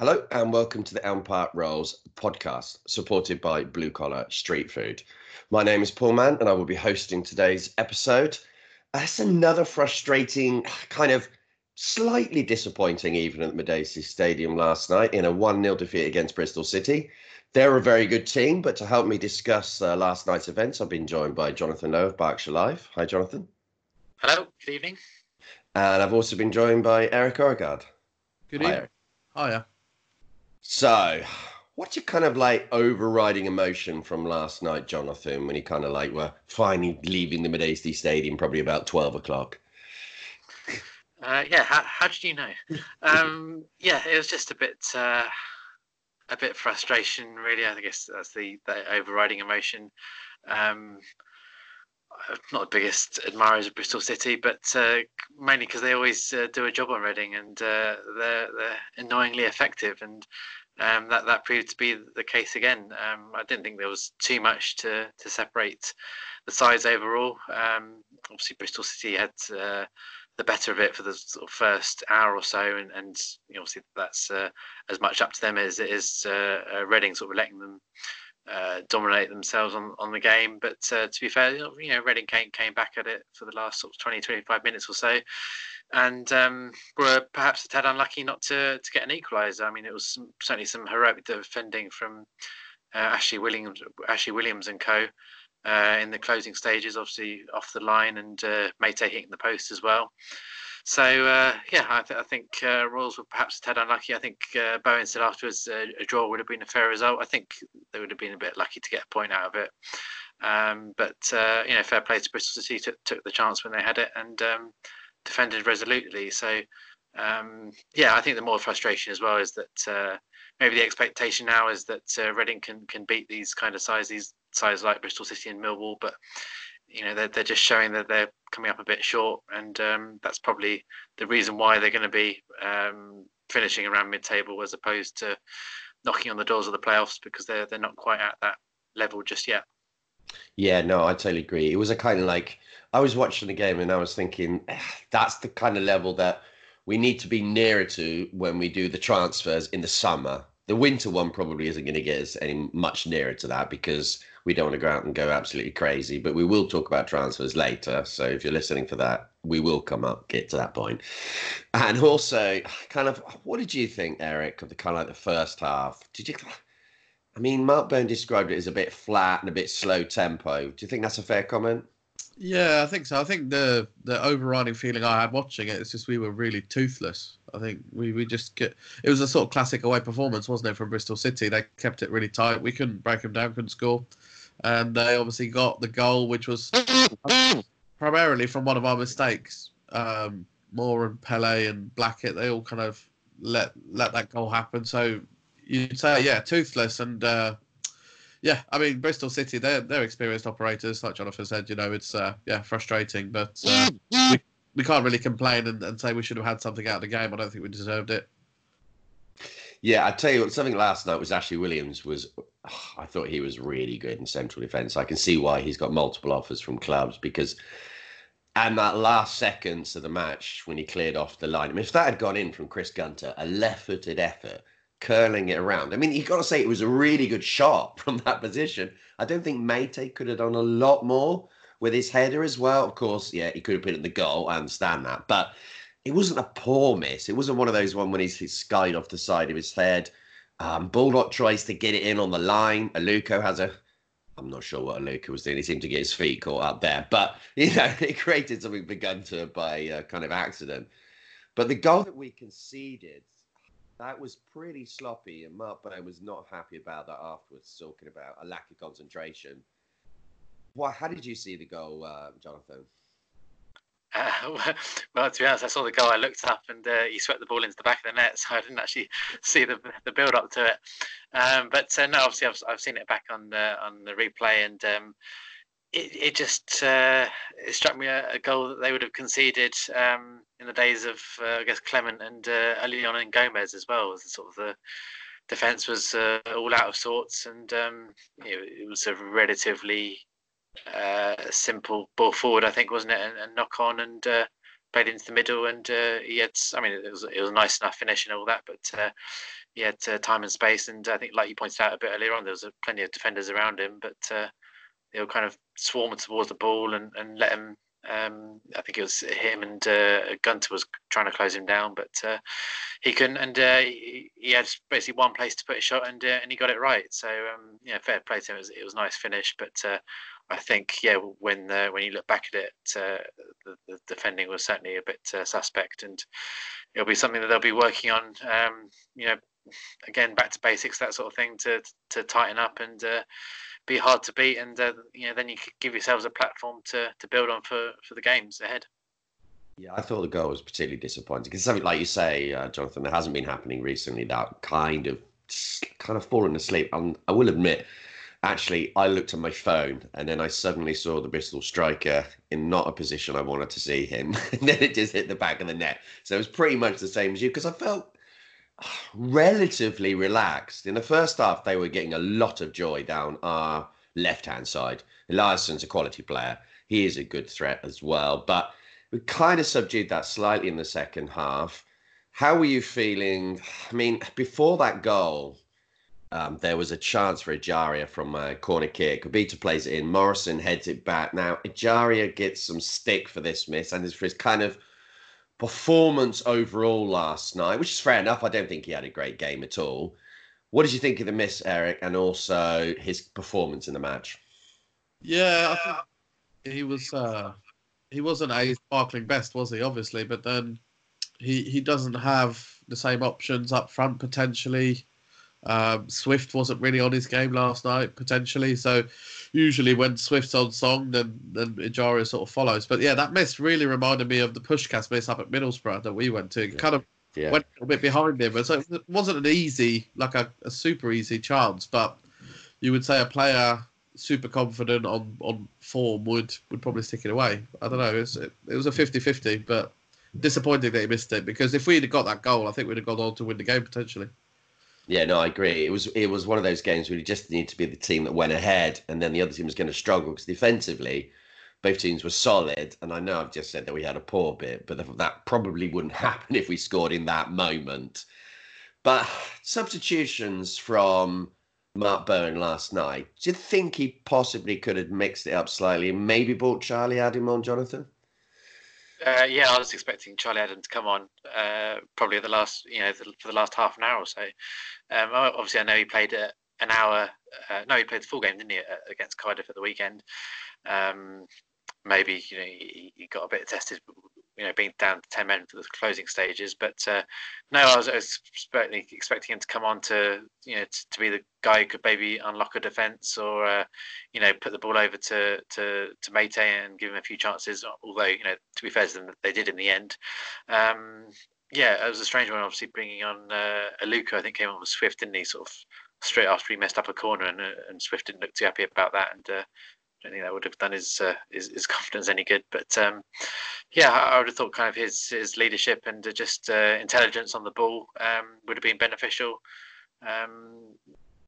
Hello and welcome to the Elm Park Rolls podcast, supported by Blue Collar Street Food. My name is Paul Mann and I will be hosting today's episode. That's another frustrating, kind of slightly disappointing even at the Madejski Stadium last night in a 1 0 defeat against Bristol City. They're a very good team, but to help me discuss uh, last night's events, I've been joined by Jonathan Lowe of Berkshire Live. Hi, Jonathan. Hello, good evening. And I've also been joined by Eric Orgard. Good evening. Hiya. So, what's your kind of like overriding emotion from last night, Jonathan, when you kind of like were finally leaving the Madejski Stadium probably about 12 o'clock? Uh, yeah, how, how did you know? Um, yeah, it was just a bit, uh, a bit frustration, really. I guess that's the, the overriding emotion. Um, not the biggest admirers of Bristol City, but uh, mainly because they always uh, do a job on Reading and uh, they're, they're annoyingly effective. And um, that that proved to be the case again. Um, I didn't think there was too much to to separate the sides overall. Um, obviously, Bristol City had uh, the better of it for the sort of first hour or so, and, and obviously that's uh, as much up to them as it is uh, uh Reading sort of letting them uh, dominate themselves on, on the game. But uh, to be fair, you know, Reading came, came back at it for the last sort of 20, 25 minutes or so and um, were perhaps a tad unlucky not to, to get an equaliser. I mean, it was some, certainly some heroic defending from uh, Ashley Williams, Ashley Williams and co. Uh, in the closing stages, obviously off the line, and uh, Meite hitting the post as well. So uh, yeah, I, th- I think uh, Royals were perhaps a tad unlucky. I think uh, Bowen said afterwards uh, a draw would have been a fair result. I think they would have been a bit lucky to get a point out of it. Um, but uh, you know, fair play to Bristol City took, took the chance when they had it, and um, defended resolutely. So um, yeah, I think the more frustration as well is that uh, maybe the expectation now is that Reading can can beat these kind of sides, these sides like Bristol City and Millwall, but you know they're they're just showing that they're coming up a bit short, and um, that's probably the reason why they're going to be um, finishing around mid-table as opposed to knocking on the doors of the playoffs because they're they're not quite at that level just yet. Yeah, no, I totally agree. It was a kind of like I was watching the game and I was thinking eh, that's the kind of level that we need to be nearer to when we do the transfers in the summer. The winter one probably isn't going to get us any much nearer to that because we don't want to go out and go absolutely crazy. But we will talk about transfers later. So if you're listening for that, we will come up, get to that point. And also, kind of, what did you think, Eric, of the kind of like the first half? Did you? I mean, Mark Bowen described it as a bit flat and a bit slow tempo. Do you think that's a fair comment? Yeah, I think so. I think the the overriding feeling I had watching it is just we were really toothless. I think we, we just get it was a sort of classic away performance, wasn't it, from Bristol City? They kept it really tight. We couldn't break them down, couldn't score, and they obviously got the goal, which was primarily from one of our mistakes. Um, Moore and Pele and Blackett, they all kind of let let that goal happen. So you'd say, yeah, toothless and. Uh, yeah, I mean Bristol City, they're they're experienced operators, like Jonathan said. You know, it's uh, yeah frustrating, but uh, we, we can't really complain and, and say we should have had something out of the game. I don't think we deserved it. Yeah, I tell you what, something last night was Ashley Williams was. Oh, I thought he was really good in central defence. I can see why he's got multiple offers from clubs because, and that last seconds of the match when he cleared off the line. I mean, if that had gone in from Chris Gunter, a left-footed effort curling it around. I mean, you've got to say it was a really good shot from that position. I don't think Meite could have done a lot more with his header as well. Of course, yeah, he could have put in the goal. I understand that, but it wasn't a poor miss. It wasn't one of those one when he's, he's skied off the side of his head. Um, Baldock tries to get it in on the line. Aluko has a. I'm not sure what Aluko was doing. He seemed to get his feet caught up there, but you know, it created something begun to by uh, kind of accident. But the goal that we conceded that was pretty sloppy, and Mark Bowen was not happy about that afterwards, talking about a lack of concentration. Well, how did you see the goal, uh, Jonathan? Uh, well, to be honest, I saw the goal. I looked up and uh, he swept the ball into the back of the net, so I didn't actually see the the build up to it. Um, but uh, no, obviously, I've, I've seen it back on the on the replay, and um, it, it just uh, it struck me a, a, goal that they would have conceded um, in the days of uh, I guess Clement and uh, Leon and Gomes as well. As sort of the defence was uh, all out of sorts, and um, you know, it was a relatively uh, simple ball forward, I think, wasn't it? And, and knock on, and uh, played into the middle, and uh, he had. I mean, it was it was a nice enough finish and all that, but he had time and space, and I think, like you pointed out a bit earlier on, there was plenty of defenders around him, but they were kind of swarming towards the ball and, and let him. Um, I think it was him and uh, Gunter was trying to close him down, but uh, he couldn't, and uh, he, had basically one place to put a shot, and uh, and he got it right. So um, yeah, fair play to him. It was, it was a nice finish, but uh, I think yeah, when uh, when you look back at it, the, the, defending was certainly a bit suspect, and it'll be something that they'll be working on. Um, you know, again, back to basics, that sort of thing, to to tighten up and be hard to beat, and uh, you know then you could give yourselves a platform to to build on for for the games ahead. Yeah, I thought the goal was particularly disappointing because something like you say, uh, Jonathan, that hasn't been happening recently. That kind of kind of fallen asleep. And I will admit, actually, I looked at my phone and then I suddenly saw the Bristol striker in not a position I wanted to see him, and then it just hit the back of the net. So it was pretty much the same as you because I felt relatively relaxed. In the first half, they were getting a lot of joy down our left hand side. Eliasson's a quality player. He is a good threat as well. But we kind of subdued that slightly in the second half. How were you feeling? I mean, before that goal, um, there was a chance for Ejaria from a corner kick. Obita plays it in. Morrison heads it back. Now, Ejaria gets some stick for this miss and it's for his kind of performance overall last night, which is fair enough. I don't think he had a great game at all. What did you think of the miss, Eric, and also his performance in the match? Yeah, he was. Uh, he wasn't a sparkling best, was he? Obviously, but then he he doesn't have the same options up front potentially. Um, Swift wasn't really on his game last night potentially, so usually when Swift's on song, then then Ejaria sort of follows. But yeah, that miss really reminded me of the Puscas miss up at Middlesbrough that we went to. It kind of yeah. went a bit behind him, so it wasn't an easy, like a, a super easy chance. But you would say a player super confident on on form would would probably stick it away. I don't know. It was, it, it was a 50-50, but disappointing that he missed it because if we'd have got that goal, I think we'd have gone on to win the game potentially. Yeah, no, I agree. It was it was one of those games where you just need to be the team that went ahead, and then the other team was going to struggle because defensively, both teams were solid. And I know I've just said that we had a poor bit, but that probably wouldn't happen if we scored in that moment. But substitutions from Mark Bowen last night. Do you think he possibly could have mixed it up slightly and maybe brought Charlie Adam on, Jonathan? Uh, yeah, I was expecting Charlie Adam to come on uh, probably the last, you know, for the last half an hour or so. Um, obviously, I know he played an hour. Uh, no, he played the full game, didn't he, against Cardiff at the weekend? Um, maybe you know he, he, got a bit tested you know, being down to 10 men for the closing stages. But uh, no, I was, I was expecting, expecting him to come on to, you know, to, to be the guy who could maybe unlock a defence or, uh, you know, put the ball over to, to, to Meite and give him a few chances. Although, you know, to be fair to them, they did in the end. Um, yeah, it was a strange one, obviously, bringing on uh, I think came on with Swift, didn't he? Sort of straight after he messed up a corner, and, uh, and Swift didn't look too happy about that. And uh, I don't think that would have done his uh, his, his, confidence any good. But um, yeah, I, would have thought kind of his his leadership and just uh, intelligence on the ball um, would have been beneficial. Um,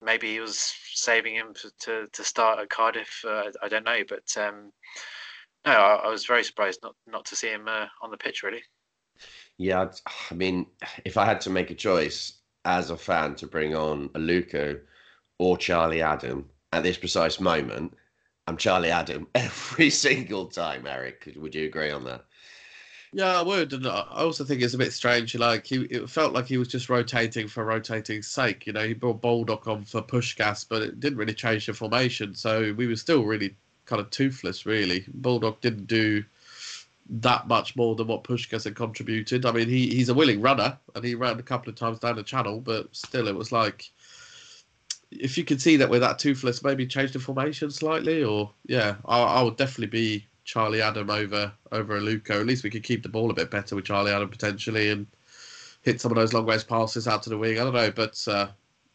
maybe he was saving him to to start at Cardiff. Uh, I don't know, but um, no, I, I, was very surprised not not to see him uh, on the pitch really. Yeah, I mean, if I had to make a choice as a fan to bring on Aluko or Charlie Adam at this precise moment I'm Charlie Adam every single time. Eric, would you agree on that? Yeah, I would, and I also think it's a bit strange. Like he, it felt like he was just rotating for rotating's sake. You know, he brought Baldock on for Puscas, but it didn't really change the formation. So we were still really kind of toothless. Really, Baldock didn't do that much more than what Puscas had contributed. I mean, he he's a willing runner, and he ran a couple of times down the channel, but still, it was like if you can see that we're that toothless, maybe change the formation slightly, or yeah, I, I would definitely be Charlie Adam over over Aluko. At least we could keep the ball a bit better with Charlie Adam potentially and hit some of those long range passes out to the wing. I don't know, but uh,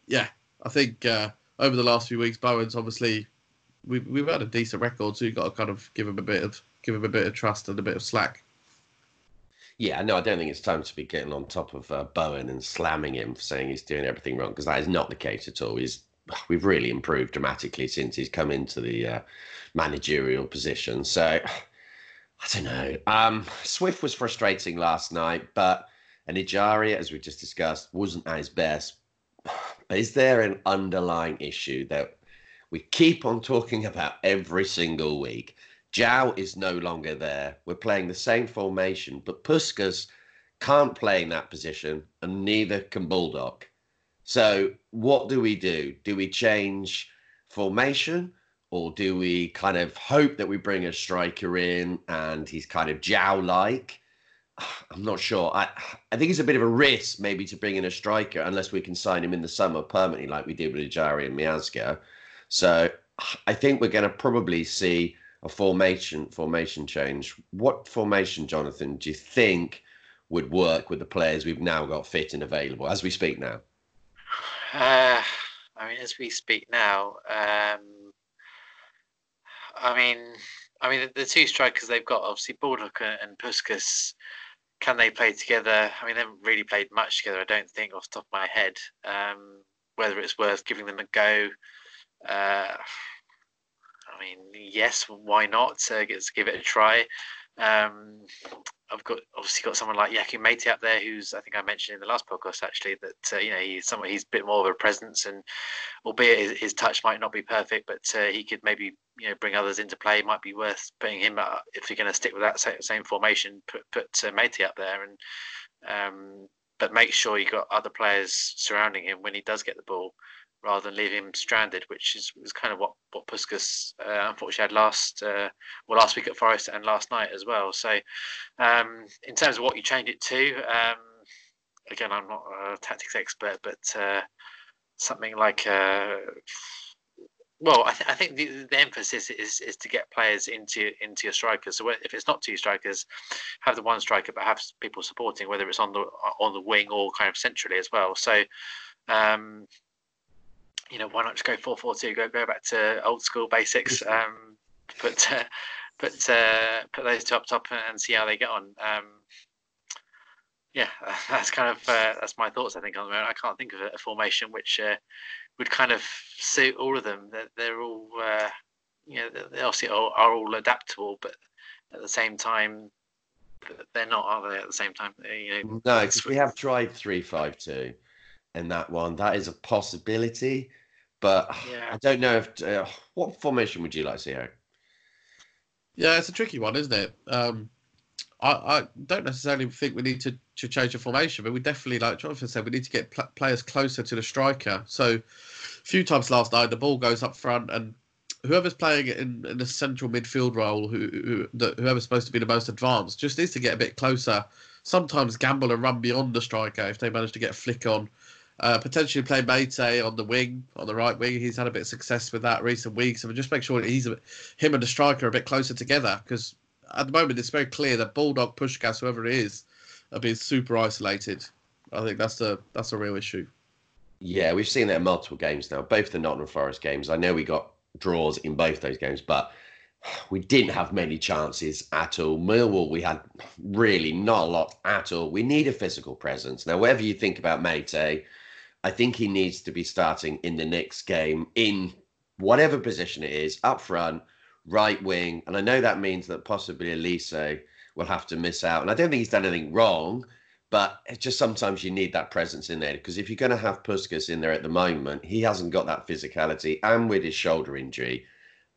yeah, I think uh, over the last few weeks, Bowen's obviously we've we've had a decent record, so you've got to kind of give him a bit of give him a bit of trust and a bit of slack. Yeah, no, I don't think it's time to be getting on top of uh, Bowen and slamming him for saying he's doing everything wrong because that is not the case at all. He's we've really improved dramatically since he's come into the uh, managerial position. So I don't know. Um, Swift was frustrating last night, but and Ejaria, as we just discussed, wasn't at his best. But is there an underlying issue that we keep on talking about every single week? João is no longer there. We're playing the same formation, but Puscas can't play in that position, and neither can Baldock. So, what do we do? Do we change formation? or do we kind of hope that we bring a striker in and he's kind of João like? I'm not sure. I I think it's a bit of a risk maybe to bring in a striker unless we can sign him in the summer permanently like we did with Ejaria and Miazga. So I think we're going to probably see a formation formation change. What formation, Jonathan, do you think would work with the players we've now got fit and available as we speak now? Uh, I mean, as we speak now, um, I mean, I mean the, the two strikers they've got, obviously Baldock and Puscas. Can they play together? I mean, they haven't really played much together. I don't think, off the top of my head, um, whether it's worth giving them a go. Uh, I mean, yes, why not? Uh, give it a try. Um, I've got obviously got someone like Yakou Meite up there, who's I think I mentioned in the last podcast actually that uh, you know he's someone he's a bit more of a presence, and albeit his, his touch might not be perfect, but uh, he could maybe you know bring others into play. Might be worth putting him up if you're going to stick with that same formation. Put put uh, Meite up there, and um, but make sure you have got other players surrounding him when he does get the ball rather than leave him stranded, which is, is kind of what what Puscas uh, unfortunately had last uh, well last week at Forest and last night as well. So um, in terms of what you change it to, um, again I'm not a tactics expert, but uh, something like uh, well, I, th- I think the, the, emphasis is is to get players into into your strikers. So if it's not two strikers, have the one striker, but have people supporting, whether it's on the on the wing or kind of centrally as well. So um, you know, why not just go four four two? Go go back to old school basics. Um, put uh, put uh, put those two up top and see how they get on. Um, yeah, that's kind of uh, that's my thoughts. I think on the moment. I can't think of a, formation which uh, would kind of suit all of them. They're, they're all uh, you know they obviously are, are, all adaptable, but at the same time they're not, are they? At the same time, you know. No, because we have tried three five two in that one. That is a possibility, but yeah. I don't know if uh, what formation would you like to see, Eric? Yeah, it's a tricky one, isn't it? Um, I, I don't necessarily think we need to, to change the formation, but we definitely, like Jonathan said, we need to get pl- players closer to the striker. So, a few times last night, the ball goes up front, and whoever's playing in, in the central midfield role, who, who the, whoever's supposed to be the most advanced, just needs to get a bit closer. Sometimes gamble and run beyond the striker if they manage to get a flick on. Uh, potentially play Meite on the wing, on the right wing. He's had a bit of success with that recent weeks. And just make sure he's a, him and the striker are a bit closer together because at the moment it's very clear that Baldock, Puscas, whoever it is, are being super isolated. I think that's the that's a real issue. Yeah, we've seen that in multiple games now. Both the Nottingham Forest games. I know we got draws in both those games, but we didn't have many chances at all. Millwall, we had really not a lot at all. We need a physical presence. Now, whatever you think about Meite, I think he needs to be starting in the next game in whatever position it is, up front, right wing. And I know that means that possibly Olise will have to miss out. And I don't think he's done anything wrong, but it's just sometimes you need that presence in there because if you're going to have Puscas in there at the moment, he hasn't got that physicality. And with his shoulder injury,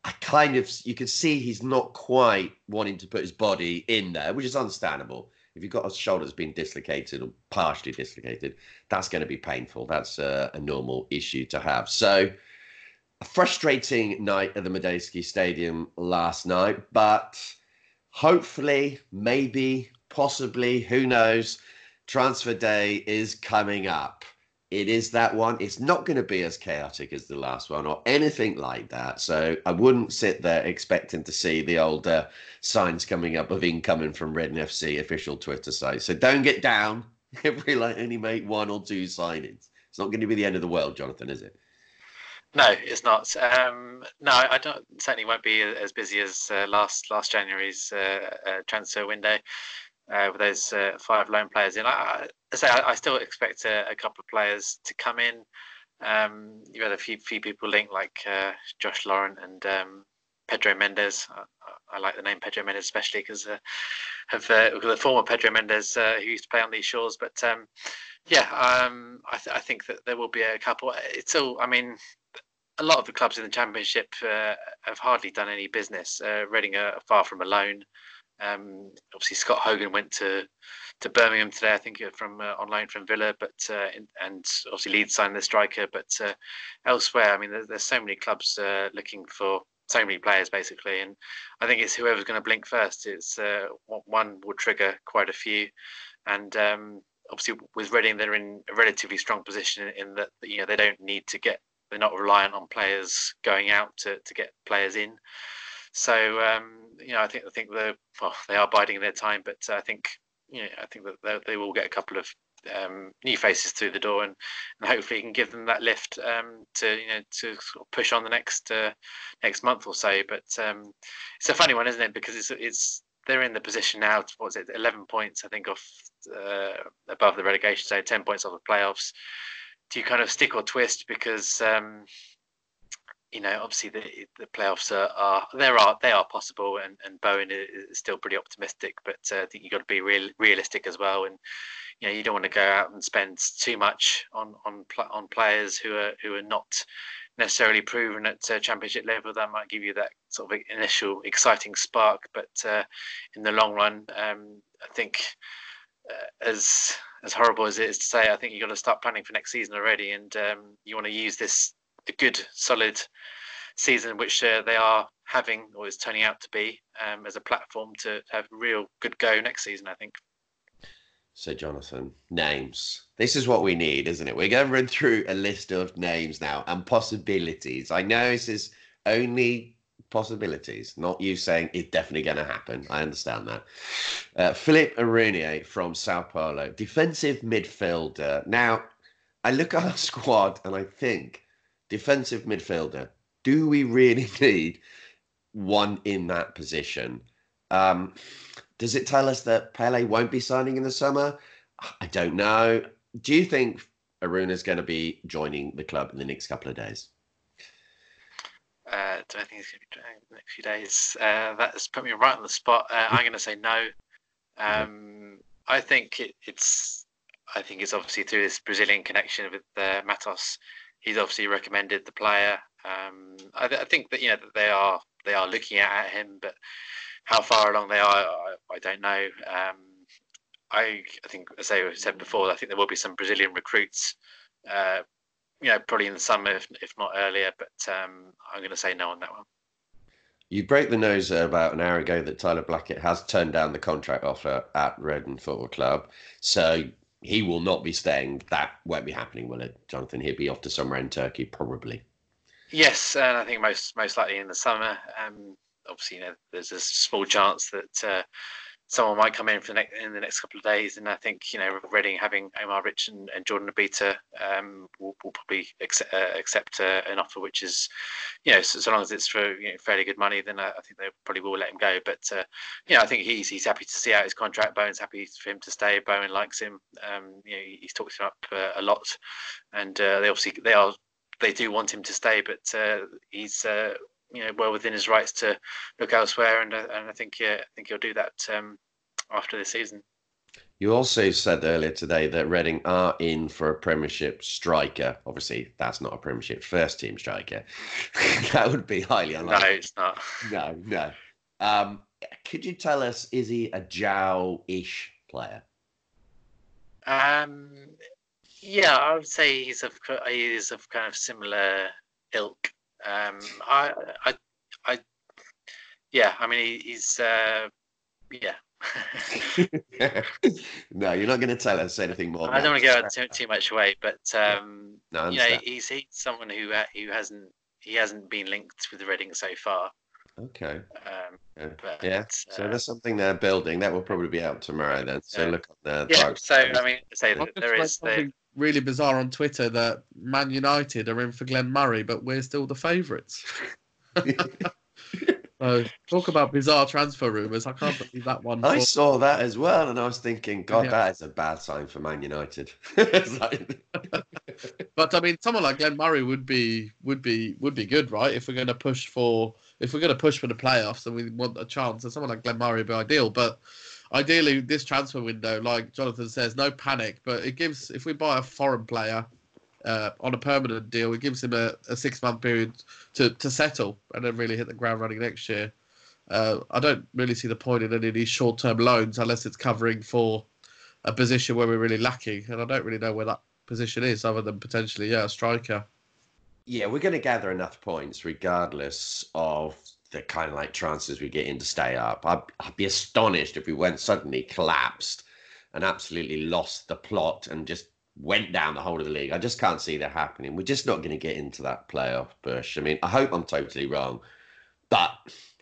I kind of you can see he's not quite wanting to put his body in there, which is understandable if you've got a shoulder that's been dislocated or partially dislocated, that's going to be painful. That's a, a normal issue to have. So, a frustrating night at the Madejski Stadium last night, but hopefully, maybe, possibly, who knows, transfer day is coming up it is that one. It's not going to be as chaotic as the last one or anything like that. So I wouldn't sit there expecting to see the old uh, signs coming up of incoming from Reading FC official Twitter site. So don't get down if we like only make one or two signings. It's not going to be the end of the world, Jonathan, is it? No, it's not. Um, no, I don't. Certainly won't be as busy as uh, last last January's uh, uh transfer window uh, with those uh, five loan players in. I, I say I, I, still expect a, a, couple of players to come in. Um, you had a few few people linked like uh, Josh Laurent and um, Pedro Mendes. I, I, like the name Pedro Mendes especially because uh, of uh, the former Pedro Mendes uh, who used to play on these shores. But um, yeah, um, I, th- I, think that there will be a couple. It's all. I mean, a lot of the clubs in the Championship uh, have hardly done any business. Uh, Reading are far from alone. Um, obviously, Scott Hogan went to to Birmingham today. I think from uh, on loan from Villa, but uh, and obviously Leeds signed the striker. But uh, elsewhere, I mean, there's, there's so many clubs uh, looking for so many players basically, and I think it's whoever's going to blink first. It's uh, one will trigger quite a few, and um, obviously with Reading, they're in a relatively strong position in that you know they don't need to get they're not reliant on players going out to, to get players in. So um, you know, I think I think the well, they are biding their time, but I think you know, I think that they, they will get a couple of um, new faces through the door, and, and hopefully can give them that lift um, to you know to sort of push on the next uh, next month or so. But um, it's a funny one, isn't it? Because it's it's they're in the position now. What's it? Eleven points, I think, off uh, above the relegation zone, ten points off the playoffs. Do you kind of stick or twist because? You know, obviously the the playoffs are, are there are they are possible, and, and Bowen is still pretty optimistic. But uh, I think you've got to be real realistic as well, and you know you don't want to go out and spend too much on on on players who are who are not necessarily proven at uh, championship level. That might give you that sort of initial exciting spark, but uh, in the long run, um, I think uh, as as horrible as it is to say, I think you've got to start planning for next season already, and um, you want to use this a good, solid season, which uh, they are having or is turning out to be, um, as a platform to have real good go next season. I think. So, Jonathan, names. This is what we need, isn't it? We're going to run through a list of names now and possibilities. I know this is only possibilities, not you saying it's definitely going to happen. I understand that. Uh, Felipe Araruna from Sao Paulo, defensive midfielder. Now, I look at our squad and I think defensive midfielder. Do we really need one in that position? Um, does it tell us that Pele won't be signing in the summer? I don't know. Do you think Aruna is going to be joining the club in the next couple of days? Uh, do I think it's going to be in the next few days? Uh, that's put me right on the spot. Uh, I'm going to say no. Um, I think it, it's. I think it's obviously through this Brazilian connection with uh, Matos he's obviously recommended the player. Um, I, I, think that you know that they are they are looking at him, but how far along they are, I, I don't know. Um, I, I think, as I said before, I think there will be some Brazilian recruits. Uh, you know, probably in the summer, if, if not earlier. But um, I'm going to say no on that one. You broke the news about an hour ago that Tyler Blackett has turned down the contract offer at Reading Football Club. So he will not be staying. That won't be happening, will it, Jonathan? He'll be off to somewhere in Turkey, probably. Yes, and I think most most likely in the summer. Um, obviously, you know, there's a small chance that uh, someone might come in for the next, in the next couple of days. And I think you know Reading having Omar Rich and, and Jordan Obita um, will, will, probably accept, uh, accept uh, an offer which is you know so, so, long as it's for you know, fairly good money, then I, I, think they probably will let him go. But uh, you know I think he's he's happy to see out his contract. Bowen's happy for him to stay. Bowen likes him. Um, you know he's talked him up uh, a lot, and uh, they obviously they are they do want him to stay, but uh, he's you know well within his rights to look elsewhere, and uh, and I think yeah, I think he'll do that um, after the season. You also said earlier today that Reading are in for a Premiership striker. Obviously, that's not a Premiership first team striker. that would be highly unlikely. No, it's not. No, no. Um, could you tell us, is he a João ish player? Um, yeah, I would say he's of he's of kind of similar ilk. Um, I, I, I, yeah. I mean, he, he's, uh, yeah. no, you're not going to tell us anything more. I don't want to go too, too much away, but um, no, you know, he's he's someone who uh, who hasn't he hasn't been linked with the Reading so far. Okay. Um, yeah. But, yeah. So uh, there's something they're building that will probably be out tomorrow. Then, so yeah. look on the. Yeah. So I mean, say that there is the really bizarre on Twitter that Man United are in for Glenn Murray, but we're still the favourites. so talk about bizarre transfer rumours. I can't believe that one. I saw that as well, and I was thinking, God, yeah. that is a bad sign for Man United. But I mean, someone like Glenn Murray would be would be would be good, right? If we're going to push for if we're going to push for the playoffs and we want a chance, then someone like Glenn Murray would be ideal. But ideally, this transfer window, like Jonathan says, no panic. But it gives if we buy a foreign player uh, on a permanent deal, it gives him a, a six month period to to settle and then really hit the ground running next year. Uh, I don't really see the point in any of these short term loans unless it's covering for a position where we're really lacking, and I don't really know where that position is other than potentially yeah a striker. Yeah, we're going to gather enough points regardless of the kind of like chances we get in to stay up. I'd, I'd be astonished if we went suddenly collapsed and absolutely lost the plot and just went down the whole of the league. I just can't see that happening. We're just not going to get into that playoff push. I mean, I hope I'm totally wrong, but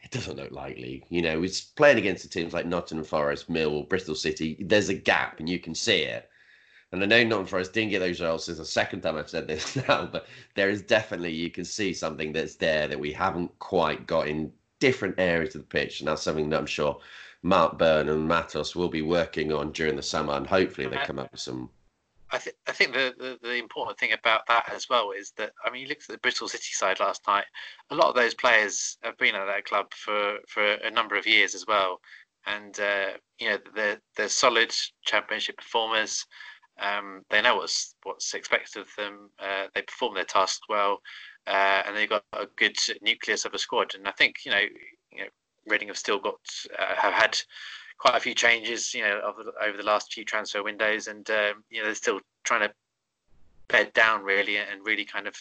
it doesn't look likely. You know, it's playing against the teams like Nottingham Forest, Mill, Bristol City. There's a gap, and you can see it. And I know Nottingham Forest didn't get those results. It's the second time I've said this now, but there is definitely you can see something that's there that we haven't quite got in different areas of the pitch, and that's something that I'm sure Mark Bowen and Matos will be working on during the summer, and hopefully they come up with some I, th- I think the, the, the, important thing about that as well is that I mean you looked at the Bristol City side last night. A lot of those players have been at that club for, for a number of years as well, and uh, you know they're they're solid Championship performers. Um, they know what's what's expected of them. Uh, they perform their tasks well, uh, and they've got a good nucleus of a squad. And I think you know, you know Reading have still got uh, have had quite a few changes, you know, over, over the last few transfer windows, and um, you know they're still trying to bed down really and really kind of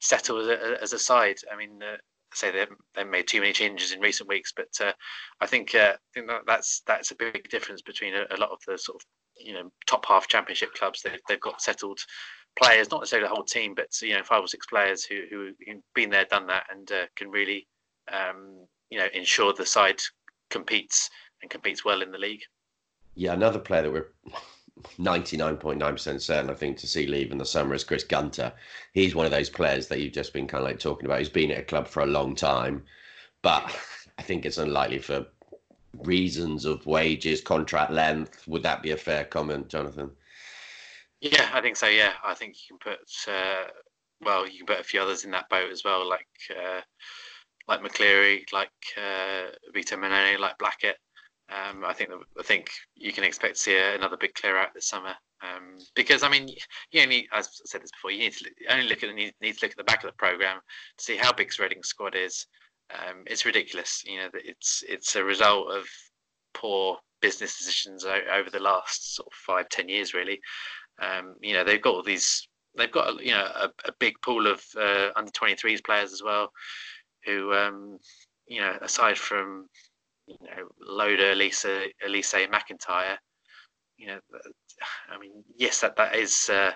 settle as a, as a side. I mean, uh, say they they made too many changes in recent weeks, but uh, I think uh, I think that that's that's a big difference between a, a, lot of the sort of you know top half championship clubs. They've they've got settled players, not necessarily the whole team, but you know five or six players who who have been there, done that, and uh, can really um, you know ensure the side competes and competes well in the league. Yeah, another player that we're 99.9% certain, I think, to see leave in the summer is Chris Gunter. He's one of those players that you've just been kind of like talking about. He's been at a club for a long time, but I think it's unlikely for reasons of wages, contract length. Would that be a fair comment, Jonathan? Yeah, I think so. Yeah, I think you can put, uh, well, you can put a few others in that boat as well, like uh, like McCleary, like uh, Vito Mannone, like Blackett. Um, I think I think you can expect to see another big clear out this summer. Um, because I mean, you only, as I said this before, you need to only look at the, need, need to look at the back of the program to see how big Reading squad is. Um, it's ridiculous. You know, it's it's a result of poor business decisions over the last sort of five, ten years, really. Um, you know, they've got all these. They've got you know a, a big pool of uh, under 23s players as well, who um, you know aside from you know, Loader, Olise, Elise McIntyre. You know, I mean, yes, that that is. Uh,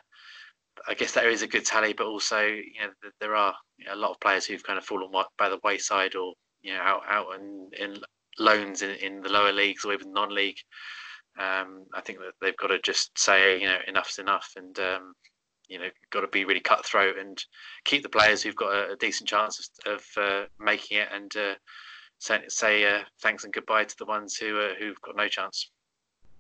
I guess that is a good tally, but also, you know, there are you know, a lot of players who've kind of fallen by the wayside, or you know, out out in, in loans in, in the lower leagues or even non-league. Um, I think that they've got to just say, you know, enough's enough, and um, you know, got to be really cutthroat and keep the players who've got a, a decent chance of, of uh, making it and uh, say, say uh, thanks and goodbye to the ones who uh, who've got no chance.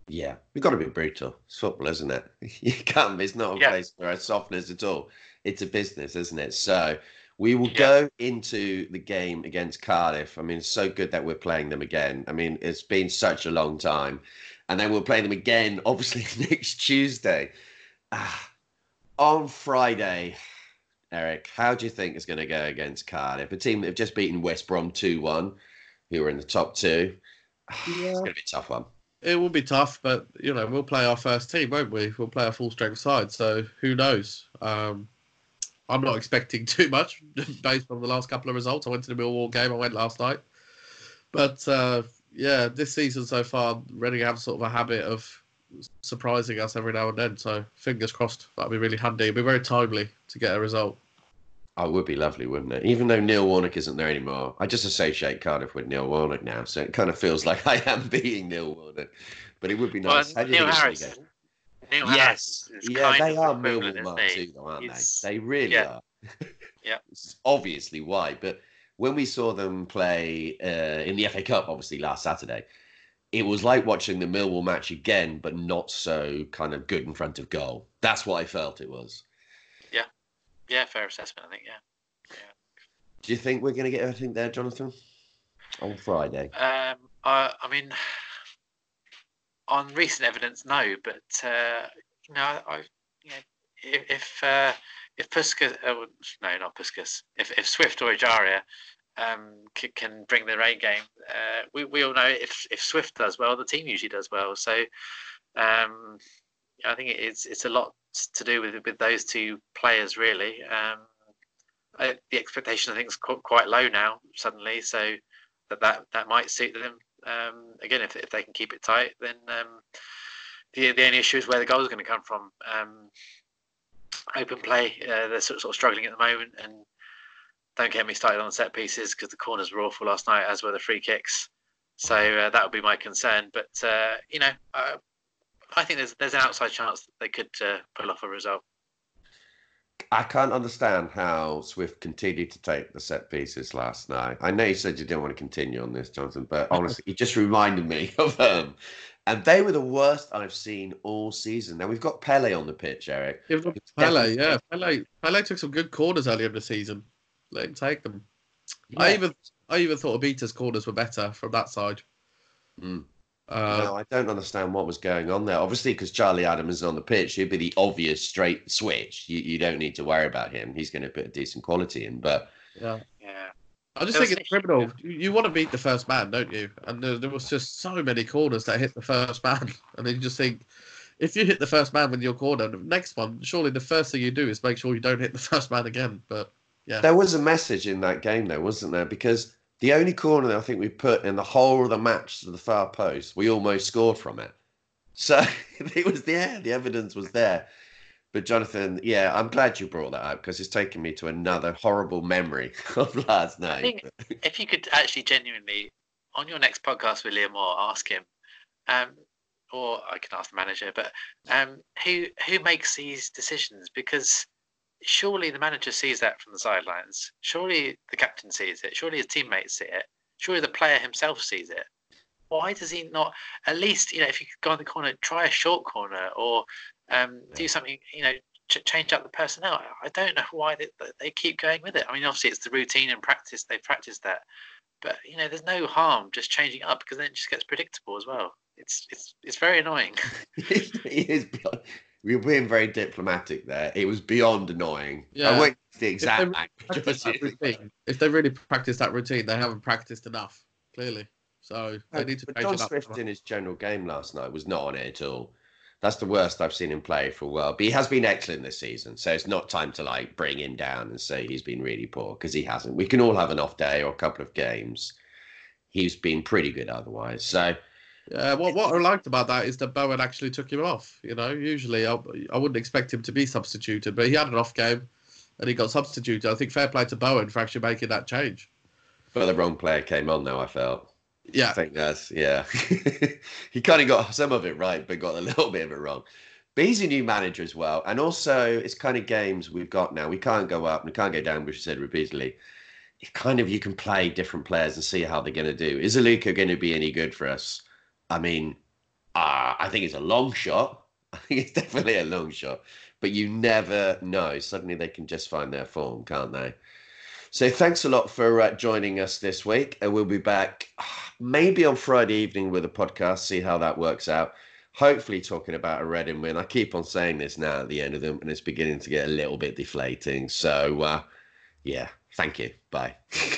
Yeah, we've got to be brutal. It's football, isn't it? You can't. It's not a yeah. place for softness at all. It's a business, isn't it? So we will yeah. go into the game against Cardiff. I mean, it's so good that we're playing them again. I mean, it's been such a long time, and then we'll play them again, obviously next Tuesday. Ah, on Friday, Eric, how do you think it's going to go against Cardiff? A team that have just beaten West Brom 2 1, who are in the top two. Yeah. It's going to be a tough one. It will be tough, but you know we'll play our first team, won't we? We'll play a full strength side, so who knows? Um, I'm not expecting too much based on the last couple of results. I went to the Millwall game. I went last night, but uh, yeah, this season so far, Reading have sort of a habit of surprising us every now and then. So fingers crossed, that'll be really handy. It'll be very timely to get a result. Oh, it would be lovely, wouldn't it? Even though Neil Warnock isn't there anymore, I just associate Cardiff with Neil Warnock now, so it kind of feels like I am being Neil Warnock. But it would be nice. Well, Neil Harris. Neil yes, yeah, they are Millwall Mark too, though, aren't it's, they? They really yeah. are. yeah, obviously why. But when we saw them play uh, in the FA Cup, obviously last Saturday, it was like watching the Millwall match again, but not so kind of good in front of goal. That's what I felt it was. Yeah, yeah, fair assessment. I think. Yeah. Do you think we're going to get everything there, Jonathan, on Friday? Um, I, I mean, on recent evidence, no, but uh, you know, I, you know, if if, uh, if Puscas, uh, no, not Puscas, if if Swift or Ejaria um, can, can bring their A game, uh, we we all know if if Swift does well, the team usually does well. So um, I think it's it's a lot to do with with those two players really. Um, I, the expectation I think is quite low now suddenly, so that that, that might suit them. Um, again, if, if they can keep it tight, then um, the the only issue is where the goal is going to come from. Um, open play, uh, they're sort of struggling at the moment, and don't get me started on set pieces because the corners were awful last night, as were the free kicks. So uh, that would be my concern. But uh, you know, I think there's there's an outside chance that they could uh, pull off a result. I can't understand how Swift continued to take the set pieces last night. I know you said you didn't want to continue on this, Jonathan, but honestly, it just reminded me of them. And they were the worst I've seen all season. Now we've got Pele on the pitch, Eric. Pele, yeah, Pele, Pele took some good corners earlier in the season. Let him take them. Yeah. I even, I even thought Obita's corners were better from that side. Mm. Uh, no, I don't understand what was going on there. Obviously, because Charlie Adams is on the pitch, he'd be the obvious straight switch. You, you don't need to worry about him. He's going to put a decent quality in. But yeah, yeah. I just think it's criminal. You, you, want to beat the first man, don't you? And there, there, was just so many corners that hit the first man, and then you just think, if you hit the first man with your corner, the next one, surely the first thing you do is make sure you don't hit the first man again. But yeah, there was a message in that game, though, wasn't there? Because the only corner that I think we put in the whole of the match to the far post, we almost scored from it. So it was there. The evidence was there. But Jonathan, yeah, I'm glad you brought that up because it's taken me to another horrible memory of last night. I think if you could actually genuinely, on your next podcast with Liam Moore, ask him, um, or I can ask the manager, but um, who who makes these decisions? Because surely the manager sees that from the sidelines. Surely the captain sees it. Surely his teammates see it. Surely the player himself sees it. Why does he not at least, you know, if you could go in the corner, try a short corner or um, do something, you know, ch- change up the personnel? I don't know why they, they keep going with it. I mean, obviously it's the routine and practice. They've practiced that. But, you know, there's no harm just changing up because then it just gets predictable as well. It's it's it's very annoying. it is we were being very diplomatic there. It was beyond annoying. Yeah. I went the exact if they, routine, if they really practice that routine, they haven't practiced enough, clearly. So they no, need to. But John Swift in his general game last night was not on it at all. That's the worst I've seen him play for a while. But he has been excellent this season, so it's not time to like bring him down and say he's been really poor because he hasn't. We can all have an off day or a couple of games. He's been pretty good otherwise. So yeah, what what I liked about that is that Bowen actually took him off. You know, usually I, I wouldn't expect him to be substituted, but he had an off game and he got substituted. I think fair play to Bowen for actually making that change. But the wrong player came on, though. I felt. Yeah, I think that's yeah. he kind of got some of it right, but got a little bit of it wrong. But he's a new manager as well, and also it's kind of games we've got now. We can't go up, and we can't go down, which I said repeatedly. Kind of you can play different players and see how they're going to do. Is Aluko going to be any good for us? I mean, uh, I think it's a long shot. I think it's definitely a long shot, but you never know. Suddenly they can just find their form, can't they? So thanks a lot for uh, joining us this week, and we'll be back maybe on Friday evening with a podcast. See how that works out. Hopefully, talking about a Reading win. I keep on saying this now at the end of them, and it's beginning to get a little bit deflating. So, uh, yeah, thank you. Bye.